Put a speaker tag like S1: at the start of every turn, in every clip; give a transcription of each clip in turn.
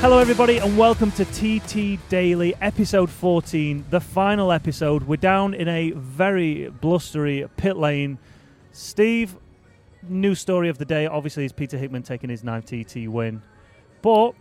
S1: Hello, everybody, and welcome to TT Daily, episode 14, the final episode. We're down in a very blustery pit lane. Steve, new story of the day, obviously, is Peter Hickman taking his 9 TT win. But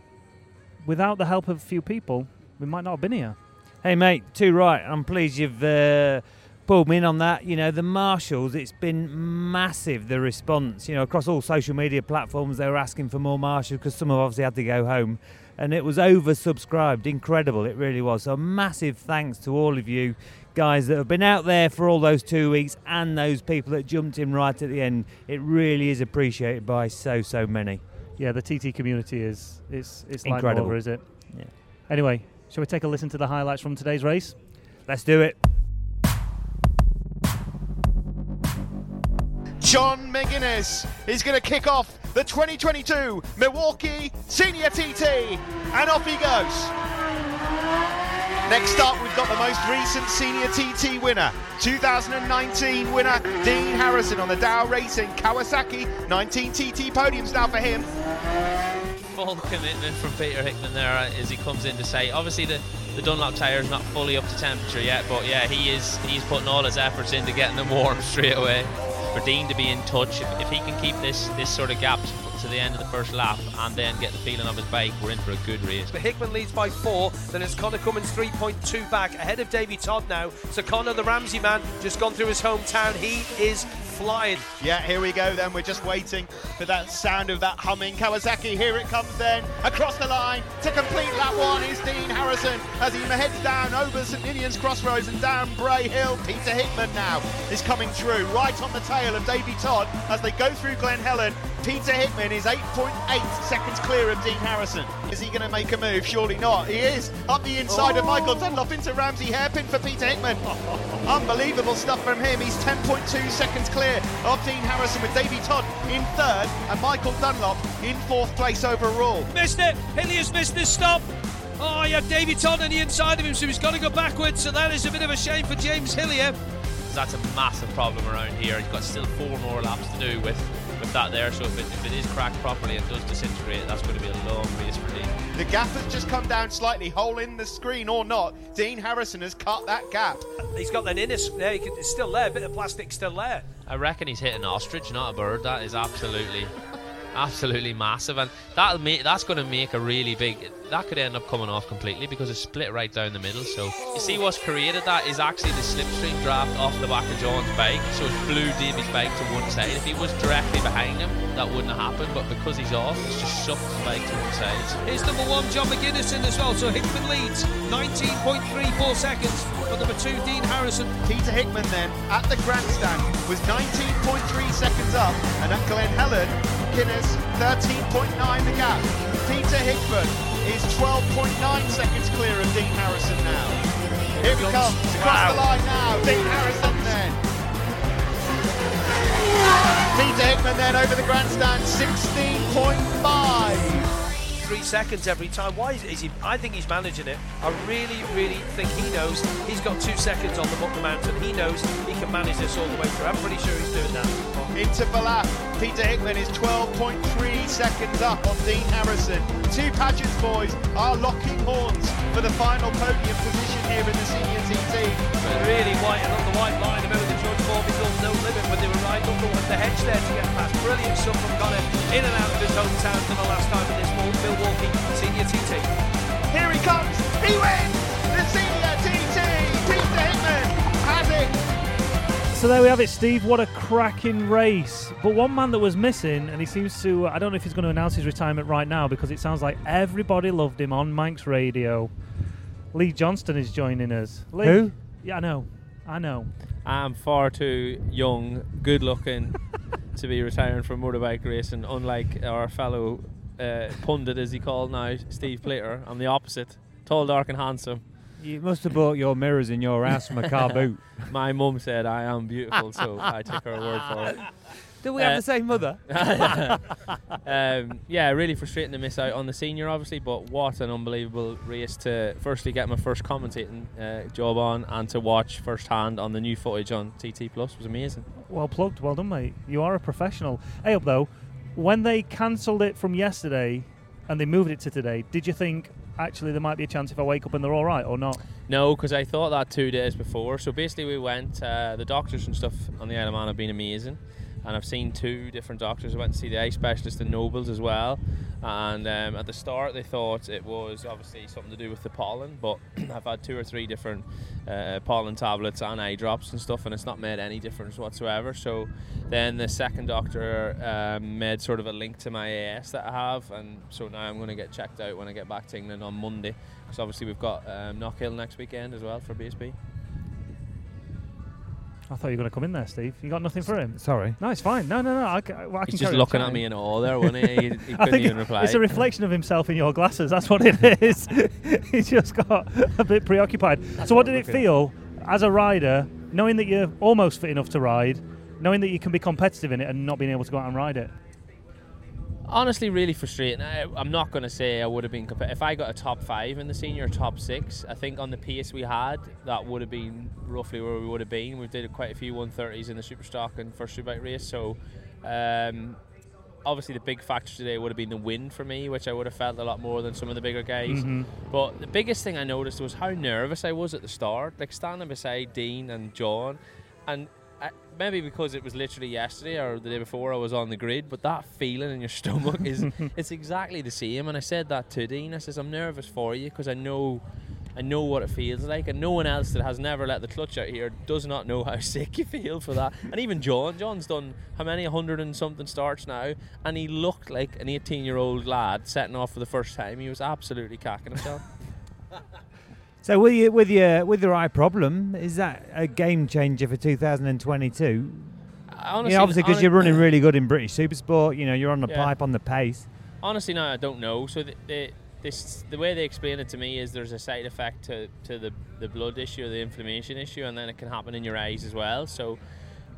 S1: without the help of a few people, we might not have been here.
S2: Hey, mate, too right. I'm pleased you've uh, pulled me in on that. You know, the marshals, it's been massive, the response. You know, across all social media platforms, they were asking for more marshals because some have obviously had to go home. And it was oversubscribed. Incredible, it really was. So, massive thanks to all of you guys that have been out there for all those two weeks and those people that jumped in right at the end. It really is appreciated by so, so many.
S1: Yeah, the TT community is it's it's like no
S2: Incredible.
S1: is it?
S2: Yeah.
S1: Anyway, shall we take a listen to the highlights from today's race?
S2: Let's do it.
S3: John McGuinness is going to kick off the 2022 Milwaukee Senior TT, and off he goes. Next up, we've got the most recent Senior TT winner, 2019 winner Dean Harrison on the Dow Racing Kawasaki 19 TT podiums now for him.
S4: full commitment from Peter Hickman there uh, as he comes in to say. Obviously, the, the Dunlop tyre is not fully up to temperature yet, but yeah, he is he's putting all his efforts into getting them warm straight away. For Dean to be in touch, if, if he can keep this this sort of gap to the end of the first lap and then get the feeling of his bike, we're in for a good race.
S5: But Hickman leads by four. Then it's Connor Cummins 3.2 back ahead of Davy Todd now. So Connor, the Ramsey man, just gone through his hometown. He is flying.
S3: Yeah, here we go then. We're just waiting for that sound of that humming Kawasaki. Here it comes then. Across the line to complete lap one is Dean Harrison as he heads down over St Ninian's Crossroads and down Bray Hill. Peter Hickman now is coming through right on the tail of Davy Todd as they go through Glen Helen. Peter Hickman is 8.8 seconds clear of Dean Harrison. Is he going to make a move? Surely not. He is up the inside of Michael oh. Dunlop into Ramsey. Hairpin for Peter Hickman. Unbelievable stuff from him. He's 10.2 seconds clear of Dean Harrison with Davy Todd in third and Michael Dunlop in fourth place overall.
S5: Missed it. Hillier's missed this stop. Oh, you have Davy Todd on the inside of him, so he's got to go backwards. So that is a bit of a shame for James Hillier. Eh?
S4: That's a massive problem around here. He's got still four more laps to do with with that there. So if it, if it is cracked properly and does disintegrate, that's going to be a long race for Dean.
S3: The gap has just come down slightly, hole in the screen or not. Dean Harrison has cut that gap.
S5: He's got that inner. There, He can, it's still there. A bit of plastic still there.
S4: I reckon he's hit an ostrich, not a bird. That is absolutely, absolutely massive, and that'll make that's going to make a really big. That could end up coming off completely because it's split right down the middle. So you see, what's created that is actually the slipstream draft off the back of John's bike, so it flew Davy's bike to one side. If he was directly behind him, that wouldn't have happened. But because he's off, it's just shoved his bike to one side.
S5: Here's number one, John McGuinness in as well. So Hickman leads 19.34 seconds. But number two, Dean Harrison.
S3: Peter Hickman then at the grandstand was 19.3 seconds up, and at Glen Helen, Guinness 13.9 the gap. Peter Hickman is 12.9 seconds clear of Dean Harrison now. Here he comes across the line now. Dean Harrison then. Peter Hickman then over the grandstand, 16.5.
S5: Three seconds every time. Why is, is he? I think he's managing it. I really, really think he knows. He's got two seconds on the, the mountain. He knows he can manage this all the way through. I'm pretty sure he's doing that.
S3: Into Ballaugh. Peter Hickman is 12.3 seconds up on Dean Harrison. Two Padgett's boys are locking horns for the final podium position here in the senior TT.
S5: Really white along the white line. Remember the George Foreman goal, no limit when they were right up the, the hedge there to get past. Brilliant stuff from Connor in and out of his hometown for the last time in this Milwaukee
S1: So there we have it, Steve. What a cracking race. But one man that was missing, and he seems to, I don't know if he's going to announce his retirement right now because it sounds like everybody loved him on Manx Radio. Lee Johnston is joining us. Lee,
S6: Who?
S1: Yeah, I know. I know.
S6: I'm far too young, good looking to be retiring from motorbike racing, unlike our fellow uh, pundit, as he called now, Steve Plater. I'm the opposite. Tall, dark, and handsome.
S2: You must have bought your mirrors in your ass from a car boot.
S6: My mum said I am beautiful, so I took her word for it.
S2: Do we
S6: Uh,
S2: have the same mother?
S6: um, yeah, really frustrating to miss out on the senior, obviously, but what an unbelievable race to firstly get my first commentating uh, job on and to watch firsthand on the new footage on TT Plus was amazing.
S1: Well plugged. Well done, mate. You are a professional. Hey, up though, when they cancelled it from yesterday, and they moved it to today, did you think actually there might be a chance if I wake up and they're all right or not?
S4: No, because I thought that two days before. So basically, we went. Uh, the doctors and stuff on the Isle of Man have been amazing, and I've seen two different doctors. I went to see the eye specialist in Nobles as well. And um, at the start, they thought it was obviously something to do with the pollen, but I've had two or three different uh, pollen tablets and eye drops and stuff, and it's not made any difference whatsoever. So then the second doctor um, made sort of a link to my AS that I have, and so now I'm going to get checked out when I get back to England on Monday, because obviously we've got um, Knockhill next weekend as well for BSB.
S1: I thought you were going to come in there, Steve. You got nothing for him?
S2: Sorry.
S1: No, it's fine. No, no, no. I, ca- well, I can
S4: He's just
S1: carry on
S4: looking at
S1: chatting.
S4: me in awe there, wasn't he? He, he couldn't even reply.
S1: it's a reflection of himself in your glasses. That's what it is. He's just got a bit preoccupied. so, what did it feel as a rider, knowing that you're almost fit enough to ride, knowing that you can be competitive in it, and not being able to go out and ride it?
S4: Honestly really frustrating. I, I'm not going to say I would have been compa- if I got a top five in the senior, top six. I think on the pace we had, that would have been roughly where we would have been. We did quite a few 130s in the Superstock and first Superbike race, so. Um, Obviously, the big factor today would have been the wind for me, which I would have felt a lot more than some of the bigger guys.
S1: Mhm.
S4: But the biggest thing I noticed was how nervous I was at the start, like standing beside Dean and John, and I, maybe because it was literally yesterday or the day before I was on the grid, but that feeling in your stomach is it's exactly the same. And I said that to Dean. I says I'm nervous for you because I know. I know what it feels like, and no one else that has never let the clutch out here does not know how sick you feel for that. And even John, John's done how many, a hundred and something starts now, and he looked like an 18 year old lad setting off for the first time. He was absolutely cacking himself.
S2: So with your with your with your eye problem, is that a game changer for 2022?
S4: Honestly,
S2: you know, obviously because you're running really good in British Supersport. You know, you're on the
S4: Yeah.
S2: pipe on the pace.
S4: Honestly, no, I don't know. So the, the this the way they explain it to me is there's a side effect to, to the, the blood issue the inflammation issue, and then it can happen in your eyes as well. So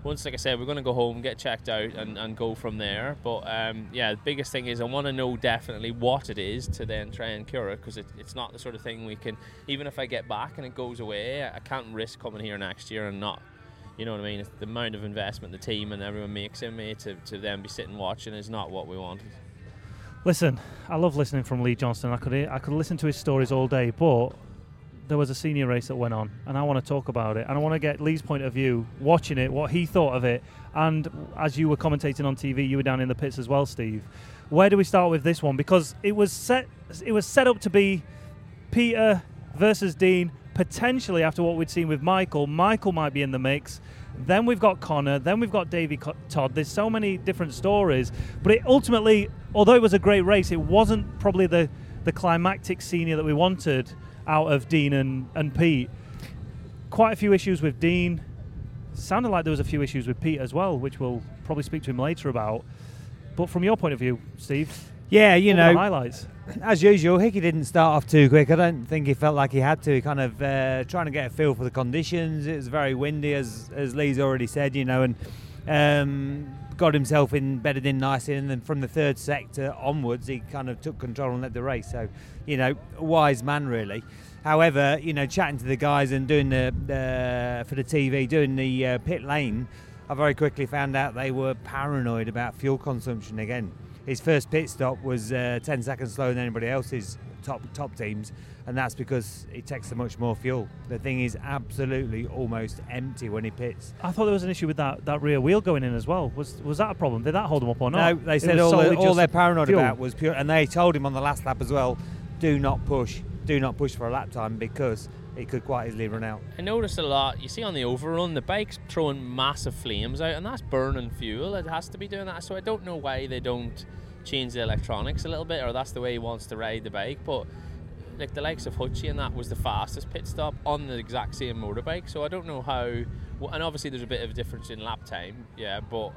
S4: once, like I said, we're going to go home, get checked out, and, and go from there. But um, yeah, the biggest thing is I want to know definitely what it is to then try and cure it because it, it's not the sort of thing we can. Even if I get back and it goes away, I can't risk coming here next year and not. You know what I mean? It's the amount of investment the team and everyone makes in me to, to then be sitting watching is not what we wanted.
S1: Listen, I love listening from Lee Johnston. I could I could listen to his stories all day, but there was a senior race that went on, and I want to talk about it, and I want to get Lee's point of view, watching it, what he thought of it, and as you were commentating on TV, you were down in the pits as well, Steve. Where do we start with this one? Because it was set, it was set up to be Peter versus Dean, potentially after what we'd seen with Michael. Michael might be in the mix. Then we've got Connor. Then we've got Davy Todd. There's so many different stories, but it ultimately, although it was a great race, it wasn't probably the the climactic senior that we wanted out of Dean and, and Pete. Quite a few issues with Dean. Sounded like there was a few issues with Pete as well, which we'll probably speak to him later about. But from your point of view, Steve,
S2: Yeah, you
S1: what were the
S2: know,
S1: highlights.
S2: as usual, Hickey didn't start off too quick. I don't think he felt like he had to. He kind of uh, trying to get a feel for the conditions. It was very windy, as as Lee's already said, you know, and um, got himself in nicely. And then from the third sector onwards, he kind of took control and led the race. So, you know, a wise man really. However, you know, chatting to the guys and doing the uh, for the TV, doing the uh, pit lane, I very quickly found out they were paranoid about fuel consumption again. His first pit stop was uh, 10 seconds slower than anybody else's top top teams, and that's because he takes so much more fuel. The thing is absolutely almost empty when he pits.
S1: I thought there was an issue with that, that rear wheel going in as well. Was was that a problem? Did that hold him up or not?
S2: No, they said all,
S1: solely
S2: they, all
S1: just
S2: they're paranoid
S1: fuel.
S2: about was pure, and they told him on the last lap as well, do not push, do not push for a lap time because it could quite easily run out.
S4: I noticed a lot. You see on the overrun, the bike's throwing massive flames out, and that's burning fuel. It has to be doing that. So I don't know why they don't change the electronics a little bit, or that's the way he wants to ride the bike. But like the likes of Hutchie and that was the fastest pit stop on the exact same motorbike. So I don't know how. Well, and obviously there's a bit of a difference in lap time, yeah. But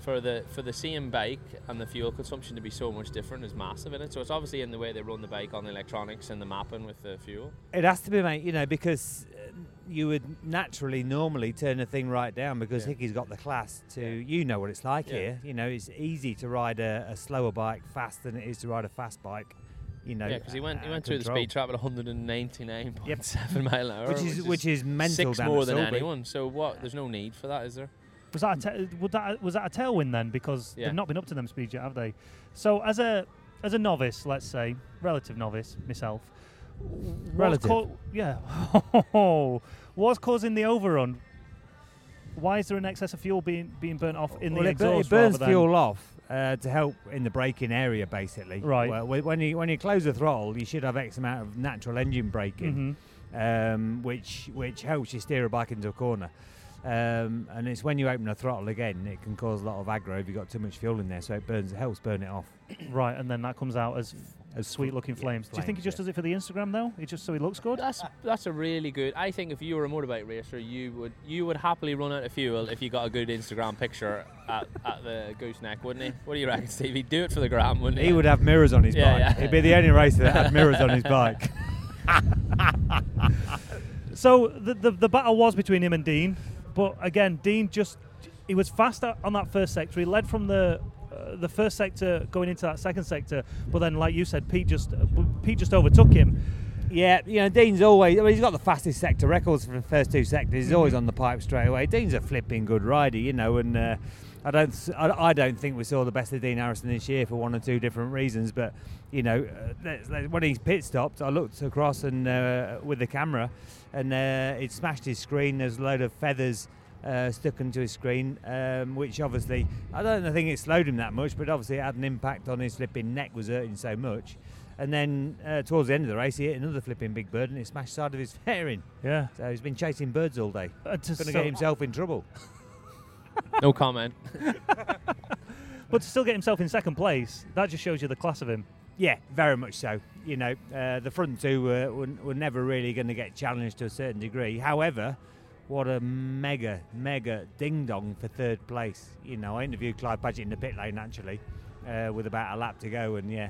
S4: for the for the same bike and the fuel consumption to be so much different is massive in it. So it's obviously in the way they run the bike on the electronics and the mapping with the fuel.
S2: It has to be, mate, you know, because uh, you would naturally normally turn the thing right down because
S4: Yeah.
S2: Hickey's got the class to,
S4: Yeah.
S2: you know what it's like
S4: Yeah.
S2: here. You know, it's easy to ride a, a slower bike fast than it is to ride a fast bike. You know,
S4: Yeah, because he went he
S2: uh,
S4: went through the speed trap at 199.7 mile an hour,
S2: which is which is mental.
S4: six more than
S2: Sulby.
S4: anyone. So what? There's no need for that, is there?
S1: Was that a ta- would that was that a tailwind then? Because
S4: Yeah.
S1: they've not been up to them speeds yet, have they? So as a as a novice, let's say, relative novice, myself. what's
S2: Relative.
S1: cau- yeah. What's causing the overrun? Why is there an excess of fuel being being burnt off in
S2: well,
S1: the
S2: it,
S1: exhaust?
S2: it burns fuel off uh, to help in the braking area, basically.
S1: Right.
S2: Well, when you when you close the throttle, you should have X amount of natural engine braking,
S1: Mhm.
S2: um, which which helps you steer a bike into a corner. Um, and it's when you open the throttle again, it can cause a lot of aggro if you've got too much fuel in there. So it burns, it helps burn it off.
S1: Right, and then that comes out as
S2: As
S1: sweet looking
S2: yeah,
S1: flames. Do you think he just
S2: yeah.
S1: does it for the Instagram though? It just so he looks good?
S4: That's that's a really good. I think if you were a motorbike racer, you would you would happily run out of fuel if you got a good Instagram picture at, at the gooseneck, wouldn't he? What do you reckon, Steve? He'd do it for the gram, wouldn't he?
S2: He would have mirrors on his
S4: Yeah,
S2: bike.
S4: yeah.
S2: He'd be the only racer that had mirrors on his bike.
S1: So the, the the battle was between him and Dean, but again, Dean just he was faster on that first sector. He led from the uh, the first sector going into that second sector, but then, like you said, Pete just Pete just overtook him.
S2: Yeah, you know, Dean's always, I mean, he's got the fastest sector records for the first two sectors. He's always on the pipe straight away. Dean's a flipping good rider, you know, and uh, I don't, I don't think we saw the best of Dean Harrison this year for one or two different reasons. But you know, uh, when he pit stopped, I looked across and uh, with the camera, and uh, it smashed his screen. There's a load of feathers. Uh, stuck into his screen, um, which obviously I don't think it slowed him that much, but obviously it had an impact on his flipping neck was hurting so much. And then uh, towards the end of the race, he hit another flipping big bird and it smashed the side of his fairing.
S1: Yeah,
S2: So he's been chasing birds all day.
S1: uh,
S2: Going to get himself in trouble.
S4: no comment.
S1: but to still get himself in second place, that just shows you the class of him.
S2: Yeah, very much so. You know, uh, the front two uh, were, were never really going to get challenged to a certain degree. However, what a mega, mega ding dong for third place. You know, I interviewed Clive Padgett in the pit lane actually uh, with about a lap to go, and yeah,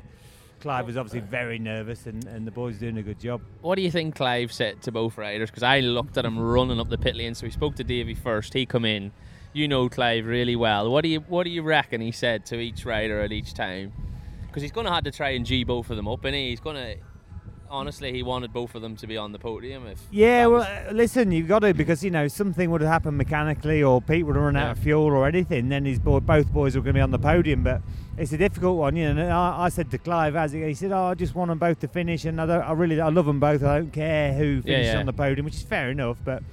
S2: Clive was obviously very nervous, and, and the boys doing a good job.
S4: What do you think Clive said to both riders? Because I looked at him running up the pit lane, so he spoke to Davey first. He come in. You know Clive really well. What do you What do you reckon he said to each rider at each time? Because he's going to have to try and g both of them up, and he? he's going to. Honestly, he wanted both of them to be on the podium. If
S2: Yeah, well, uh, listen, you've got to because you know something would have happened mechanically, or Pete would have run
S4: Yeah.
S2: out of fuel or anything. Then his boy, both boys were going to be on the podium, but it's a difficult one. You know, and I, I said to Clive as he, he said, "Oh, I just want them both to finish, and I, don't, I really, I love them both. I don't care who finishes
S4: yeah.
S2: on the podium, which is fair enough. But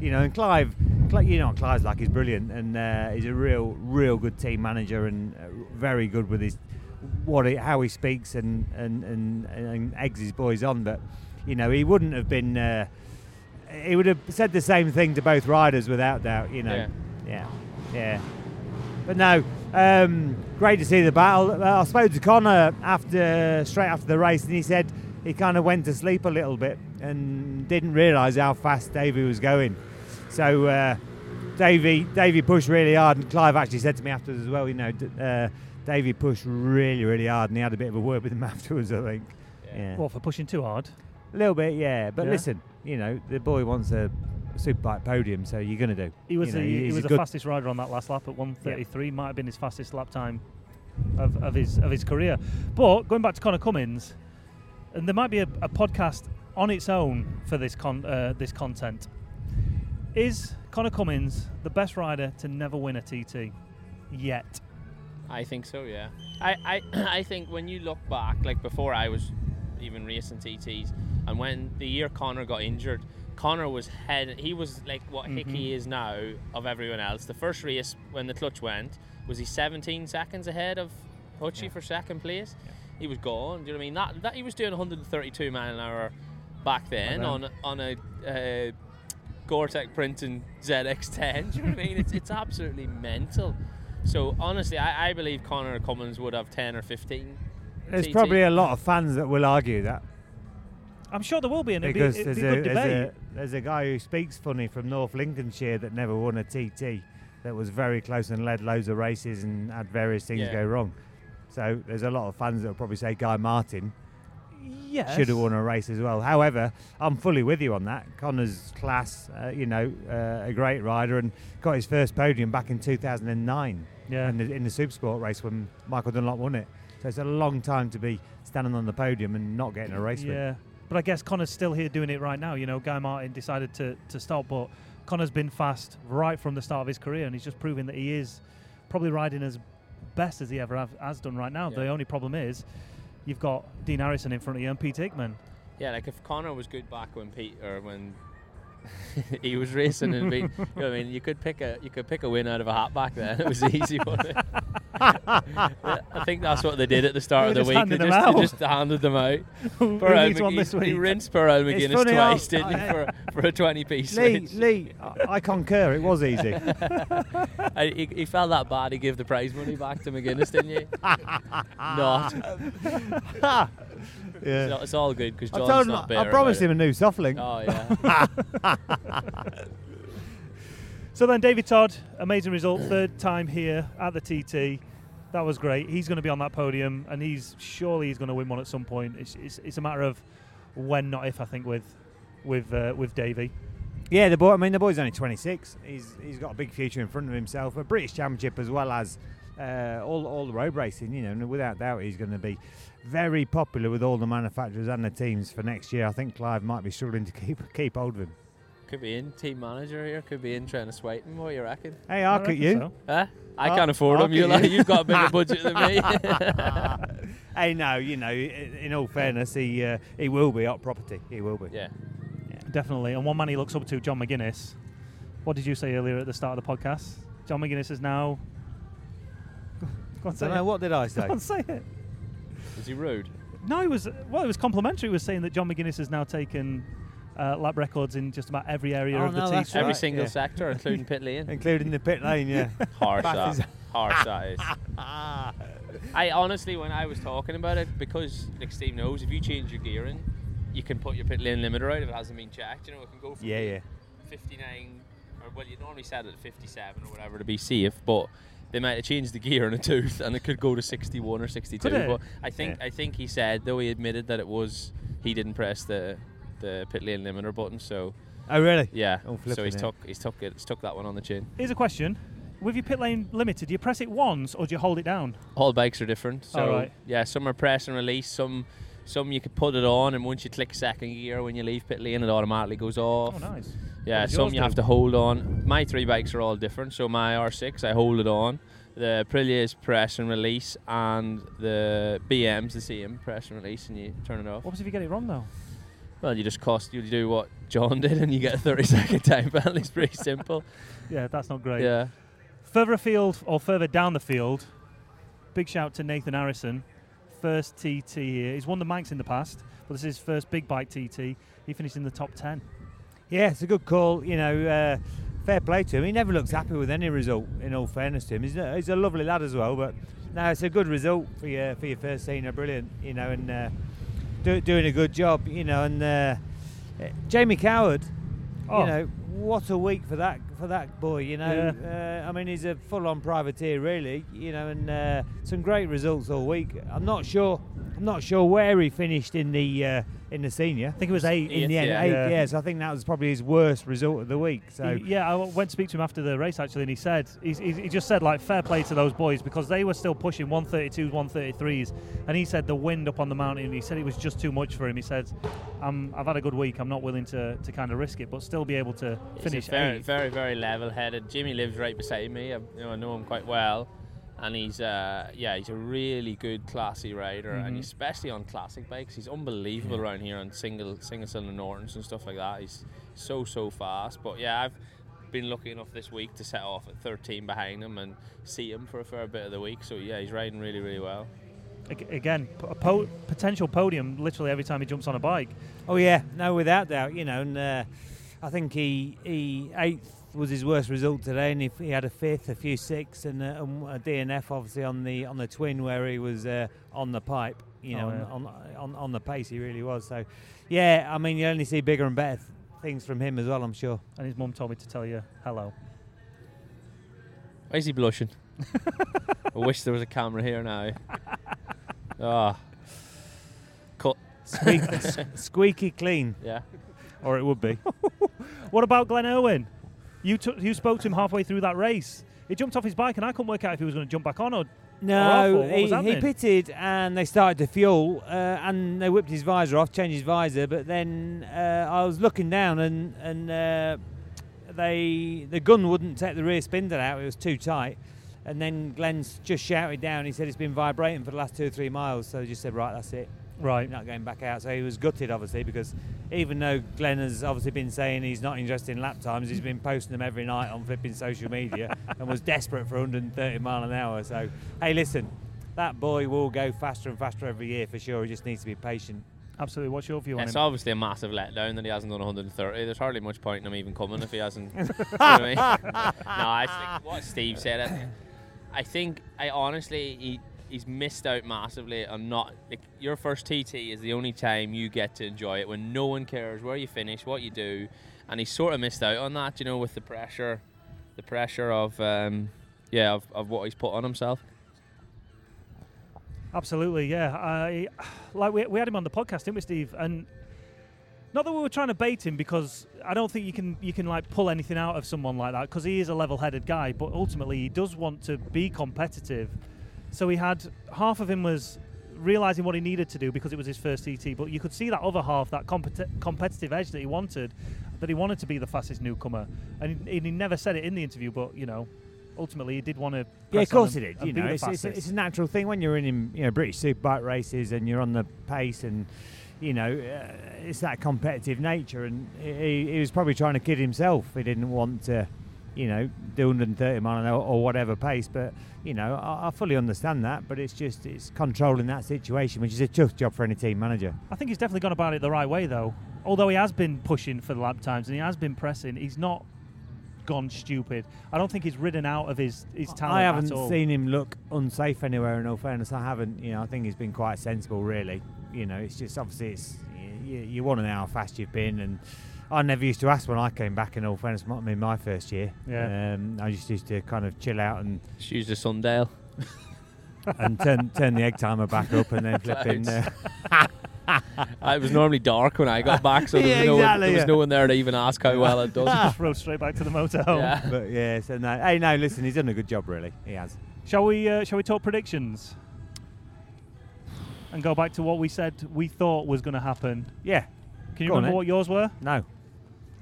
S2: you know, and Clive, Cli- you know, Clive's like he's brilliant, and uh, he's a real, real good team manager, and uh, very good with his what he, how he speaks and and, and and eggs his boys on. But you know, he wouldn't have been. Uh, he would have said the same thing to both riders without doubt. You know,
S4: Yeah.
S2: yeah, yeah. But no, um, great to see the battle. Uh, I spoke to Connor after straight after the race, and he said he kind of went to sleep a little bit and didn't realise how fast Davey was going. So uh, Davey, Davey pushed really hard, and Clive actually said to me afterwards as well. You know, uh, Davey pushed really, really hard, and he had a bit of a word with him afterwards. I think. Yeah.
S1: Well, for pushing too hard.
S2: A little bit, yeah. But
S1: Yeah.
S2: listen, you know, the boy wants a superbike podium, so you're going to do.
S1: He was
S2: You know,
S1: the, he
S2: he's
S1: was the fastest rider on that last lap at 133. Might have been his fastest lap time of, of his of his career. But going back to Connor Cummins, and there might be a, a podcast on its own for this con uh, this content. Is Connor Cummins the best rider to never win a TT yet?
S4: I think so, yeah. I, I, I think when you look back, like before I was even racing TTs, and when the year Connor got injured, Connor was head. He was like what Hickey is now of everyone else. The first race when the clutch went, was he 17 seconds ahead of Hutchie for second place? He was gone. Do you know what I mean? That, that he was doing 132 mile an hour back then on on a. Uh, Gore-Tex printing ZX10. Do you know what I mean? It's, it's absolutely mental. So honestly, I, I believe Connor Cummins would have 10 or 15.
S2: There's
S4: TT.
S2: probably a lot of fans that will argue that
S1: I'm sure there will be, and it'd be,
S2: because
S1: it'd
S2: there's
S1: be a
S2: a,
S1: good
S2: there's, a, there's a guy who speaks funny from North Lincolnshire that never won a TT that was very close and led loads of races and had various things
S4: Yeah.
S2: go wrong. So there's a lot of fans that will probably say Guy Martin
S1: yes.
S2: should have won a race as well. However, I'm fully with you on that. Connor's class, uh, you know, uh, a great rider and got his first podium back in 2009
S1: Yeah.
S2: in the, in the Supersport race when Michael Dunlop won it. So it's a long time to be standing on the podium and not getting a race win.
S1: Yeah, but I guess Connor's still here doing it right now. You know, Guy Martin decided to, to stop, but Connor's been fast right from the start of his career, and he's just proving that he is probably riding as best as he ever have, has done right now. The only problem is you've got Dean Harrison in front of you and Pete Hickman.
S4: Yeah, like if Connor was good back when Pete or when he was racing and being, you know I mean, you could pick a you could pick a win out of a hat back then. It was easy, it? I think that's what they did at the start
S1: They
S4: of the week. They just, they just handed them out.
S1: Who
S4: Burrell
S1: needs one
S4: McGee-
S1: this
S4: He rinsed
S2: It's
S4: McGuinness twice, didn't he, for, for a 20 piece
S2: Lee,
S4: switch?
S2: Lee, I, I concur. It was easy.
S4: I, he, he felt that bad he gave the prize money back to McGuinness, didn't you? Not.
S2: yeah.
S4: So it's all good because John's not
S2: I promised him a new soft link.
S4: Oh yeah.
S1: So then, David Todd, amazing result, third time here at the TT. That was great. He's going to be on that podium, and he's surely he's going to win one at some point. It's, it's, it's a matter of when, not if. I think with with uh, with Davey.
S2: Yeah, the boy. I mean, the boy's only 26. He's he's got a big future in front of himself. A British Championship as well as uh, all all the road racing. You know, without doubt, he's going to be very popular with all the manufacturers and the teams for next year. I think Clive might be struggling to keep keep hold of him.
S4: Could be in team manager here. Could be in trying to swipe him. What you reckon?
S2: Hey, I'll
S1: reckon
S2: cut you.
S1: so.
S4: Huh? I
S2: I'll-
S4: can't afford
S2: I'll
S4: him. You
S2: get
S4: like,
S2: you.
S4: you've got a bigger budget than me.
S2: hey, no, you know, in all fairness, he uh, he will be up property. He will be.
S4: yeah.
S1: Definitely. And one man he looks up to, John McGuinness. What did you say earlier at the start of the podcast? John McGuinness is now. Go on, say
S2: Don't know what did I
S1: Go
S2: say?
S1: on, say it.
S4: Is he rude?
S1: No, he was well. It was complimentary. It was saying that John McGuinness has now taken uh, lap records in just about every area
S2: Oh,
S1: of the
S2: no,
S1: T.
S2: that's
S4: Every
S2: right,
S4: single
S2: yeah.
S4: sector, including pit lane.
S2: Including the pit lane, yeah.
S4: Harsh
S2: Bath is-
S4: that. Harsh that is. I honestly, when I was talking about it, because like Steve knows, if you change your gearing, you can put your pit lane limiter out if it hasn't been checked. You know, it can go from
S2: yeah, yeah.
S4: 59, or well, you normally set it at 57 or whatever to be safe, but they might have changed the gear in a tooth and it could go to 61 or 62. But I think I think he said though he admitted that it was he didn't press the the pit lane limiter button. So
S2: Oh, really?
S4: yeah,
S2: Oh,
S4: so he's took he's took it he's took that one on the chin.
S1: Here's a question: With your pit lane limited, do you press it once or do you hold it down?
S4: All bikes are different. So
S1: Alright.
S4: yeah, some are press and release. Some some you could put it on, and once you click second gear when you leave pit lane, it automatically goes off.
S1: Oh, nice.
S4: Yeah, some you have to hold on. My three bikes are all different. So my R6, I hold it on. The Aprilia is press and release, and the BM's the same press and release, and you turn it off.
S1: What was if you get it wrong though?
S4: Well, you just cost you do what John did, and you get a 30 second time penalty. It's pretty simple.
S1: Yeah, that's not great.
S4: Yeah.
S1: Further afield or further down the field, big shout to Nathan Harrison, first TT here. He's won the Manx in the past, but this is his first big bike TT. He finished in the top ten.
S2: Yeah, it's a good call. You know, uh, fair play to him. He never looks happy with any result. In all fairness to him, he's a, he's a lovely lad as well. But no, it's a good result for your for your first senior. Brilliant. You know, and uh, do, doing a good job. You know, and uh, Jamie Coward.
S1: Oh.
S2: You know, what a week for that for that boy. You know, uh, I mean, he's a full-on privateer, really. You know, and uh, some great results all week. I'm not sure. I'm not sure where he finished in the uh, in the senior.
S1: I think it was eight.
S2: In the end,
S4: yeah.
S2: eight,
S1: Yeah.
S2: yeah. So I think that was probably his worst result of the week. So
S1: He- yeah, I went to speak to him after the race actually, and he said he's, he's, he just said like fair play to those boys because they were still pushing 132s, 133s, and he said the wind up on the mountain. He said it was just too much for him. He said, I'm, "I've had a good week. I'm not willing to, to kind of risk it, but still be able to
S4: He's
S1: finish
S4: a very, very, very level-headed. Jimmy lives right beside me. I, you know, I know him quite well, and he's, uh, yeah, he's a really good, classy rider, and
S1: Mhm.
S4: especially on classic bikes, he's unbelievable around here on single, single-cylinder Nortons and stuff like that. He's so, so fast. But yeah, I've been lucky enough this week to set off at 13 behind him and see him for a fair bit of the week. So yeah, he's riding really, really well.
S1: Again, a po- potential podium literally every time he jumps on a bike.
S2: Oh yeah, no, without doubt, you know, and uh, I think he he eighth was his worst result today, and he, he had a fifth, a few sixths, and a, and a DNF obviously on the on the twin where he was uh, on the pipe, you know,
S1: Oh, yeah.
S2: on, on on the pace he really was. So, yeah, I mean, you only see bigger and better th- things from him as well, I'm sure.
S1: And his mum told me to tell you hello.
S4: Why is he blushing? I wish there was a camera here now. Ah, cut.
S2: Squeak, squeaky clean.
S4: Yeah.
S1: Or it would be. what about Glenn Irwin? You, took you spoke to him halfway through that race. He jumped off his bike, and I couldn't work out if he was going to jump back on or.
S2: No. He, he pitted and they started to fuel uh, and they whipped his visor off, changed his visor. But then uh, I was looking down and and uh, they the gun wouldn't take the rear spindle out; it was too tight. And then Glenn's just shouted down. He said it's been vibrating for the last two or three miles. So he just said, right, that's it.
S1: Right.
S2: Not going back out. So he was gutted, obviously, because even though Glenn has obviously been saying he's not interested in lap times, he's been posting them every night on flipping social media and was desperate for 130 mile an hour. So, hey, listen, that boy will go faster and faster every year for sure. He just needs to be patient.
S1: Absolutely. What's your view on it?
S4: It's
S1: him?
S4: obviously a massive letdown that he hasn't done 130. There's hardly much point in him even coming if he hasn't. you know what I mean? No, I think what Steve said. I, I think I honestly he he's missed out massively on not like, your first TT is the only time you get to enjoy it when no one cares where you finish, what you do, and he sort of missed out on that. You know, with the pressure, the pressure of um, yeah of, of what he's put on himself.
S1: Absolutely, yeah. I like we, we had him on the podcast, didn't we, Steve? And not that we were trying to bait him because I don't think you can you can like pull anything out of someone like that because he is a level-headed guy. But ultimately, he does want to be competitive. So he had half of him was realizing what he needed to do because it was his first TT, But you could see that other half, that competi- competitive edge that he wanted, that he wanted to be the fastest newcomer. And he, he never said it in the interview, but you know. Ultimately, he did want to.
S2: Yeah, of course he did. You know, it's, it's, it's a natural thing when you're in, in you know British superbike races and you're on the pace and you know uh, it's that competitive nature. And he, he was probably trying to kid himself. He didn't want to, you know, do 130 mile an hour or whatever pace. But you know, I, I fully understand that. But it's just it's controlling that situation, which is a tough job for any team manager.
S1: I think he's definitely gone about it the right way, though. Although he has been pushing for the lap times and he has been pressing, he's not gone stupid. I don't think he's ridden out of his, his talent
S2: I haven't seen him look unsafe anywhere. In all fairness, I haven't. You know, I think he's been quite sensible, really. You know, it's just obviously it's you, you want to know how fast you've been, and I never used to ask when I came back. In all fairness, I mean, my first year,
S1: Yeah.
S2: um, I just used to kind of chill out and
S4: Just use the Sundale.
S2: and turn turn the egg timer back up, and then flipping. in
S4: there. it was normally dark when I got back, so there was,
S2: Yeah,
S4: no, one,
S2: exactly,
S4: there was no one there to even ask how well it does.
S1: Just rode straight back to the motorhome.
S4: yeah.
S2: but yeah, so no. Hey, no, listen, he's done a good job, really. He has.
S1: Shall we? Uh, shall we talk predictions? And go back to what we said we thought was going to happen.
S2: Yeah.
S1: Can you
S2: Go
S1: remember
S2: then.
S1: what yours were?
S2: No.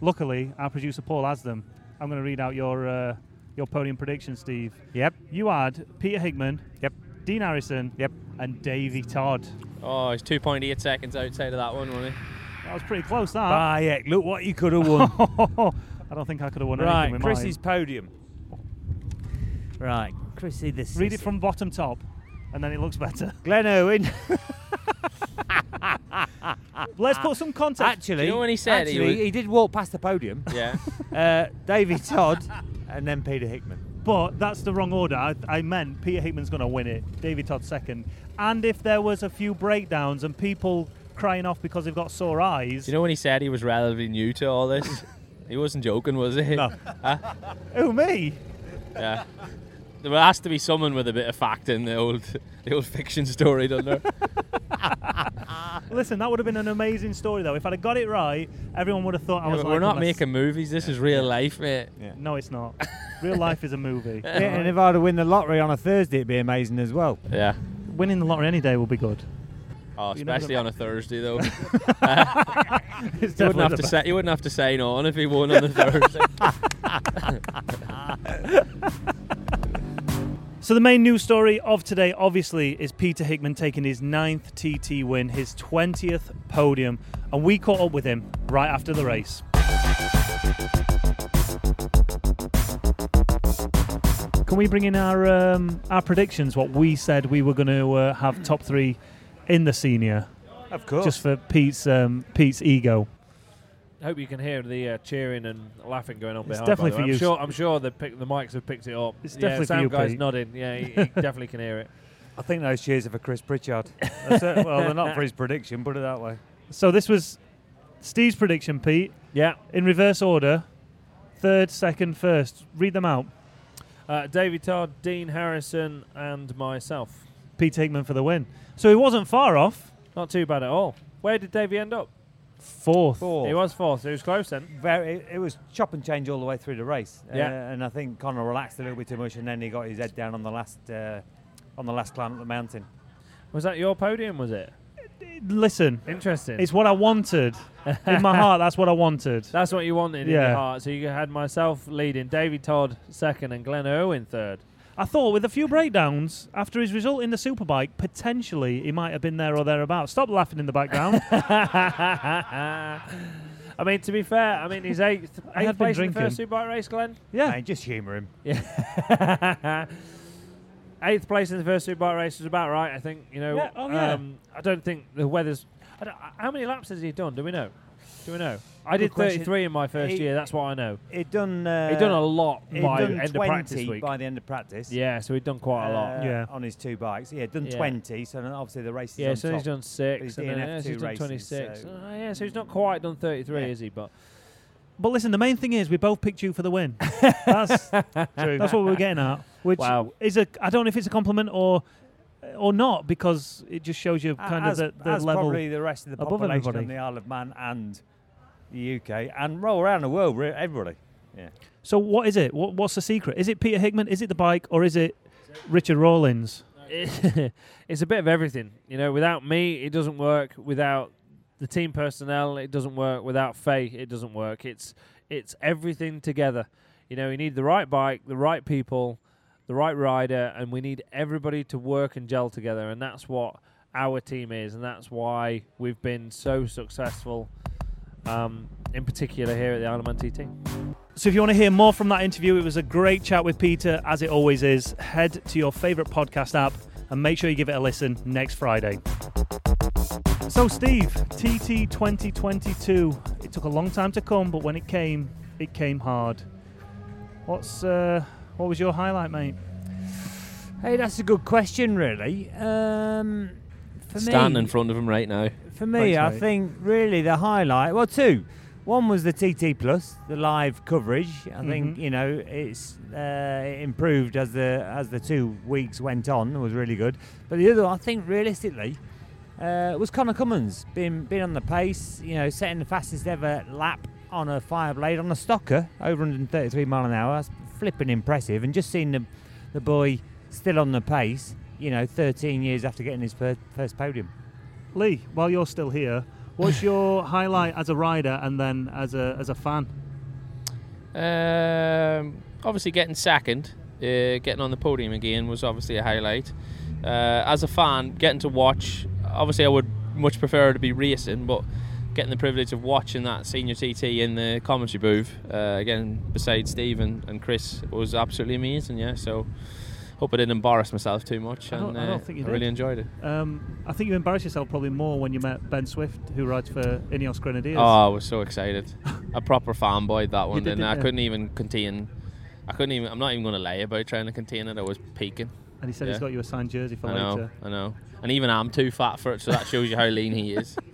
S1: Luckily, our producer Paul has them. I'm going to read out your uh, your podium predictions, Steve.
S2: Yep.
S1: You had Peter Hickman.
S2: Yep.
S1: Dean Harrison.
S2: Yep.
S1: And Davy Todd.
S4: Oh, he's 2.8 seconds outside of that one, wasn't he?
S1: That was pretty close. That.
S2: Ah, yeah. Look what you could have won.
S1: I don't think I could have won
S2: right,
S1: anything with
S2: Chrissy's
S1: mine.
S2: podium. Right, Chrissy this.
S1: Read it from bottom top, and then it looks better.
S2: Glenn Irwin.
S1: Let's put some context.
S2: Actually,
S4: Do you know when he said he
S2: actually,
S4: was-
S2: he did walk past the podium.
S4: Yeah.
S2: uh, Davy Todd, and then Peter Hickman.
S1: But that's the wrong order. I, I meant Peter Hickman's going to win it. David Todd second. And if there was a few breakdowns and people crying off because they've got sore eyes,
S4: Do you know when he said he was relatively new to all this? he wasn't joking, was he?
S2: No.
S4: Huh?
S1: who me?
S4: Yeah. There has to be someone with a bit of fact in the old, the old fiction story, doesn't there?
S1: Listen, that would have been an amazing story though. If I'd have got it right, everyone would have thought I was. like
S4: we're not
S1: on a s-
S4: making movies. This is real life, mate.
S1: No, it's not. Real life is a movie.
S2: Yeah, and if I'd have win the lottery on a Thursday, it'd be amazing as well.
S4: Yeah.
S1: Winning the lottery any day will be good.
S4: Oh,
S1: You know
S4: especially
S1: the-
S4: on a Thursday though.
S1: It's
S4: you wouldn't have to
S1: best.
S4: say you wouldn't have to sign on if he won on a Thursday.
S1: So the main news story of today, obviously, is Peter Hickman taking his ninth TT win, his 20th podium, and we caught up with him right after the race. Can we bring in our um, our predictions? What we said we were going to uh, have top three in the senior,
S2: Of course.
S1: just for Pete's um, Pete's ego.
S7: Hope you can hear the uh, cheering and laughing going on
S1: It's
S7: behind.
S1: definitely for you.
S7: I'm sure. I'm sure the pick, the mics have picked it up.
S1: It's
S7: yeah,
S1: definitely for
S7: sound
S1: you,
S7: guy's
S1: Pete.
S7: nodding. Yeah, he, he definitely can hear it.
S2: I think those cheers are for Chris Pritchard. That's it. Well, they're not for his prediction, put it that way.
S1: So this was Steve's prediction, Pete,
S7: Yeah,
S1: in reverse order: third, second, first. Read them out.
S7: uh, David Todd, Dean Harrison, and myself.
S1: Pete Hickman for the win. So he wasn't far off.
S7: Not too bad at all. Where did Davey end up?
S1: Fourth.
S2: Four.
S7: He was fourth. So he was close then.
S2: Very, it, it was chop and change all the way through the race.
S7: Yeah.
S2: Uh, and I think Connor relaxed a little bit too much, and then he got his head down on the last uh, on the last climb up the mountain.
S7: Was that your podium? Was it?
S1: Listen,
S7: Interesting.
S1: it's what I wanted. In my heart, that's what I wanted.
S7: That's what you wanted in
S1: Yeah.
S7: your heart. So you had myself leading, David Todd second, and Glenn Irwin third.
S1: I thought with a few breakdowns after his result in the Superbike, potentially he might have been there or thereabouts. Stop laughing in the background.
S7: I mean, to be fair, I mean, he's eighth,
S1: I had
S7: eighth
S1: been
S7: place in the first
S1: drinking.
S7: Superbike race, Glenn.
S1: yeah.
S2: Mate, just humour him.
S7: Yeah. eighth place in the first Superbike race is about right, I think. You know,
S1: Yeah, oh, yeah.
S7: um, I don't think the weather's. I don't, how many laps has he done? Do we know? Do we know? I
S2: Good
S7: did
S2: question.
S7: 33 in my first
S2: He-
S7: year. That's what I know.
S2: He'd done. Uh,
S7: He'd done a lot
S2: he'd
S7: by
S2: done
S7: end of
S2: 20
S7: practice week.
S2: by the end of practice.
S7: Yeah, so he'd done quite a lot.
S2: uh,
S1: Yeah.
S2: on his two bikes. Yeah, done
S7: Yeah.
S2: 20. So then obviously the race is
S7: Yeah,
S2: on
S7: so
S2: top.
S7: he's done six,
S2: he's
S7: and then
S2: DNF
S7: yeah, so
S2: two
S7: he's done
S2: races,
S7: 26.
S2: so-
S7: Uh, yeah, so he's not quite done 33,
S2: Yeah.
S7: is he? But
S1: But listen, the main thing is we both picked you for the win. That's that's what we were getting at. Which
S7: Wow.
S1: is a I don't know if it's a compliment or Uh, or not because it just shows you kind
S2: as,
S1: of the, the
S2: as
S1: level.
S2: probably the rest of the
S1: above
S2: population
S1: everybody.
S2: on the Isle of Man and the UK and roll around the world, re- everybody. Yeah.
S1: So what is it? What, what's the secret? Is it Peter Hickman? Is it the bike? Or is it Richard Rawlins?
S7: it's a bit of everything. You know, without me, it doesn't work. Without the team personnel, it doesn't work. Without Faye, it doesn't work. It's it's everything together. You know, you need the right bike, the right people, the right rider, and we need everybody to work and gel together. And that's what our team is, and that's why we've been so successful. Um, in particular, here at the Isle of Man TT.
S1: So if you want to hear more from that interview, it was a great chat with Peter, as it always is. Head to your favourite podcast app and make sure you give it a listen next Friday. So Steve, TT 2022. It took a long time to come, but when it came, it came hard. What's uh, what was your highlight, mate?
S2: Hey, that's a good question, really. Um, for
S4: Standing
S2: me,
S4: in front of him right now.
S2: For me,
S1: Thanks,
S2: I
S1: mate.
S2: think really the highlight. Well, two. One was the TT Plus, the live coverage. I think
S1: Mhm.
S2: you know it's uh, it improved as the as the two weeks went on. It was really good. But the other, I think, realistically, uh, was Connor Cummins being being on the pace. You know, setting the fastest ever lap on a Fireblade on a stocker over 133 mile an hour. That's flipping impressive. And just seeing the the boy still on the pace. You know, 13 years after getting his first, first podium.
S1: Lee, while you're still here, what's your highlight as a rider and then as a as a fan?
S4: Um, obviously, getting second, uh, getting on the podium again was obviously a highlight. Uh, as a fan, getting to watch, obviously, I would much prefer to be racing, but getting the privilege of watching that senior TT in the commentary booth, uh, again, beside Steve and, and Chris, was absolutely amazing. Yeah, so hope I didn't embarrass myself too much,
S1: I don't-
S4: and
S1: I don't
S4: uh,
S1: think you
S4: I really enjoyed it.
S1: Um, I think you embarrassed yourself probably more when you met Ben Swift, who rides for Ineos Grenadiers.
S4: Oh, I was so excited. a proper fanboy that one.
S1: did,
S4: and I
S1: didn't you?
S4: couldn't even contain. I couldn't even. I'm not even going to lie about trying to contain it. I was peaking.
S1: and he said he's got you a signed jersey for
S4: I know.
S1: later.
S4: I know. And even I'm too fat for it, so that shows you how lean he is.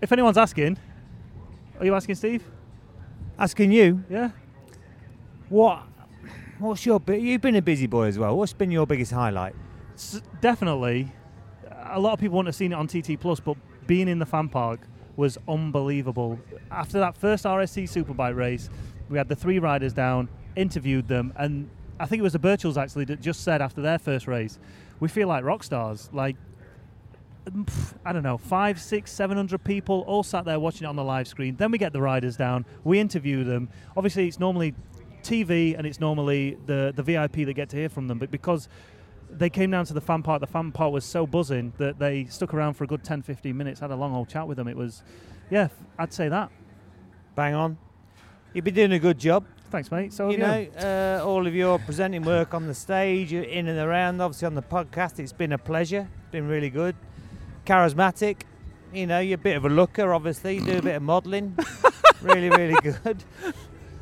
S1: If anyone's asking, are you asking Steve?
S2: Asking you,
S1: Yeah.
S2: what? What's your? bi- You've been a busy boy as well. What's been your biggest highlight?
S1: S- definitely. A lot of people wouldn't have seen it on TT Plus, but being in the fan park was unbelievable. After that first RST Superbike race, we had the three riders down, interviewed them, and I think it was the Birchalls actually that just said after their first race, we feel like rock stars. Like, I don't know, five, six, seven hundred people all sat there watching it on the live screen. Then we get the riders down, we interview them. Obviously, it's normally TV and it's normally the, the VIP that get to hear from them, but because they came down to the fan part. The fan part was so buzzing that they stuck around for a good 10, 15 minutes, had a long old chat with them. It was, yeah, I'd say that.
S2: Bang on. You've been doing a good job.
S1: Thanks, mate. So,
S2: you know, uh, all of your presenting work on the stage, in and around, obviously on the podcast. It's been a pleasure. It's been really good. Charismatic. You know, you're a bit of a looker, obviously. You do a bit of modelling. really, really good.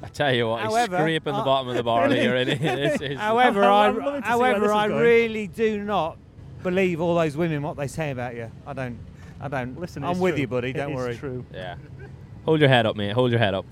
S4: I tell you what,
S2: However,
S4: he's scraping the
S2: uh,
S4: bottom of the barrel here, isn't he? This is-
S2: However,
S1: I'm
S2: I,
S1: loving to see where
S2: however,
S1: this is
S2: I really do not believe all those women what they say about you. I don't. I don't.
S1: Listen,
S2: I'm with
S1: true.
S2: you, buddy. Don't
S1: is
S2: worry.
S1: true.
S4: yeah. Hold your head up, mate. Hold your head up.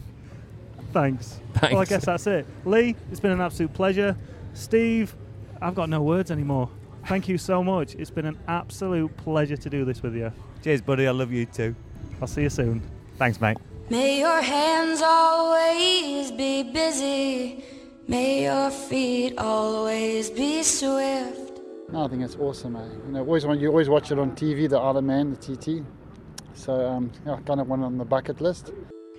S1: Thanks. Thanks. Well, I guess that's it. Lee, it's been an absolute pleasure. Steve, I've got no words anymore. Thank you so much. It's been an absolute pleasure to do this with you.
S2: Cheers, buddy. I love you too.
S1: I'll see you soon.
S2: Thanks, mate.
S8: May your hands always be busy. May your feet always be swift.
S9: No, I think it's awesome, man. You know, always want you always watch it on TV, the Isle of Man, the TT. So um, yeah, kind of one on the bucket list.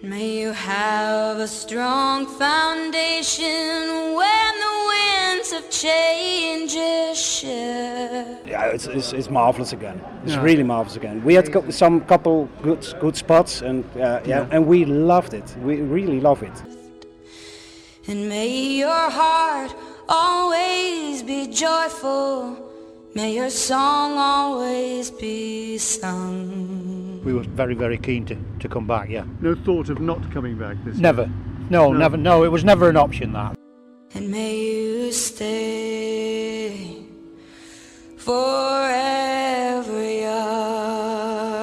S8: May you have a strong foundation when the winds changes shift.
S10: Yeah, it's, it's, it's marvelous again. It's
S11: Yeah.
S10: really marvelous again. We had cou- some couple good good spots, and uh, yeah,
S11: Yeah.
S10: and we loved it. We really love it.
S8: And may your heart always be joyful. May your song always be sung.
S11: We were very, very keen to, to come back, yeah.
S12: No thought of not coming back this year.
S11: Never. No,
S12: No.
S11: never. No, it was never an option, that.
S8: And may you stay forever young.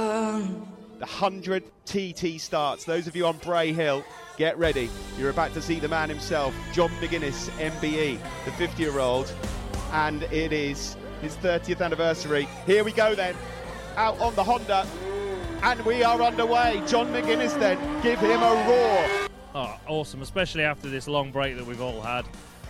S3: The 100 TT starts. Those of you on Bray Hill, get ready. You're about to see the man himself, John McGuinness, MBE, the 50 year old. And it is his 30th anniversary. Here we go then, out on the Honda. And we are underway. John McGuinness then, give him a roar.
S7: Oh, awesome! Especially after this long break that we've all had.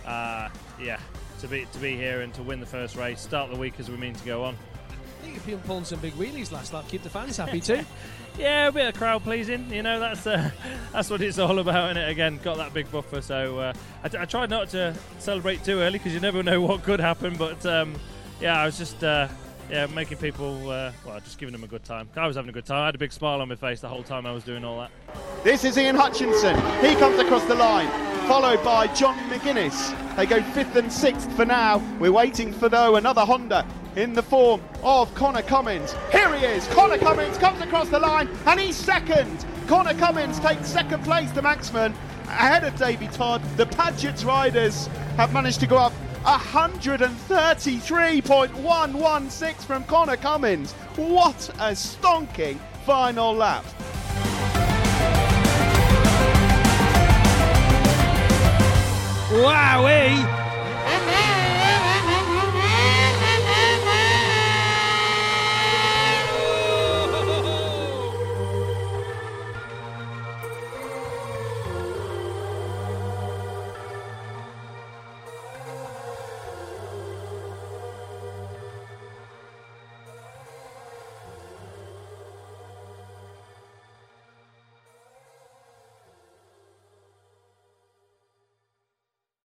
S7: Uh, yeah, to be to be here and to win the first race, start the week as we mean to go on.
S5: I think if been pulling some big wheelies last lap. Keep the fans happy too.
S7: Yeah, a bit of crowd pleasing. You know, that's uh, that's what it's all about. And it again, got that big buffer. So uh, I, I tried not to celebrate too early because you never know what could happen. But um, yeah, I was just uh, yeah making people uh, well, just giving them a good time. I was having a good time. I had a big smile on my face the whole time I was doing all that.
S3: This is Ian Hutchinson. He comes across the line, followed by John McGuinness. They go fifth and sixth for now. We're waiting for, though, another Honda in the form of Conor Cummins. Here he is. Conor Cummins comes across the line and he's second. Conor Cummins takes second place to Maxman ahead of Davy Todd. The Padgett's riders have managed to go up 133.116 from Conor Cummins. What a stonking final lap.
S5: Wowee!